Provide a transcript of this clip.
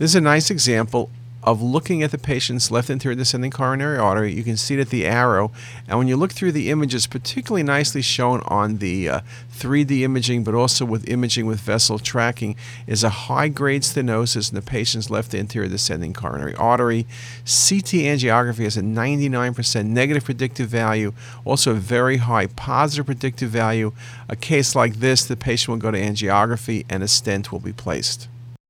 This is a nice example of looking at the patient's left anterior descending coronary artery. You can see it at the arrow, and when you look through the images, particularly nicely shown on the uh, 3D imaging, but also with imaging with vessel tracking, is a high grade stenosis in the patient's left anterior descending coronary artery. CT angiography has a 99% negative predictive value, also a very high positive predictive value. A case like this, the patient will go to angiography and a stent will be placed.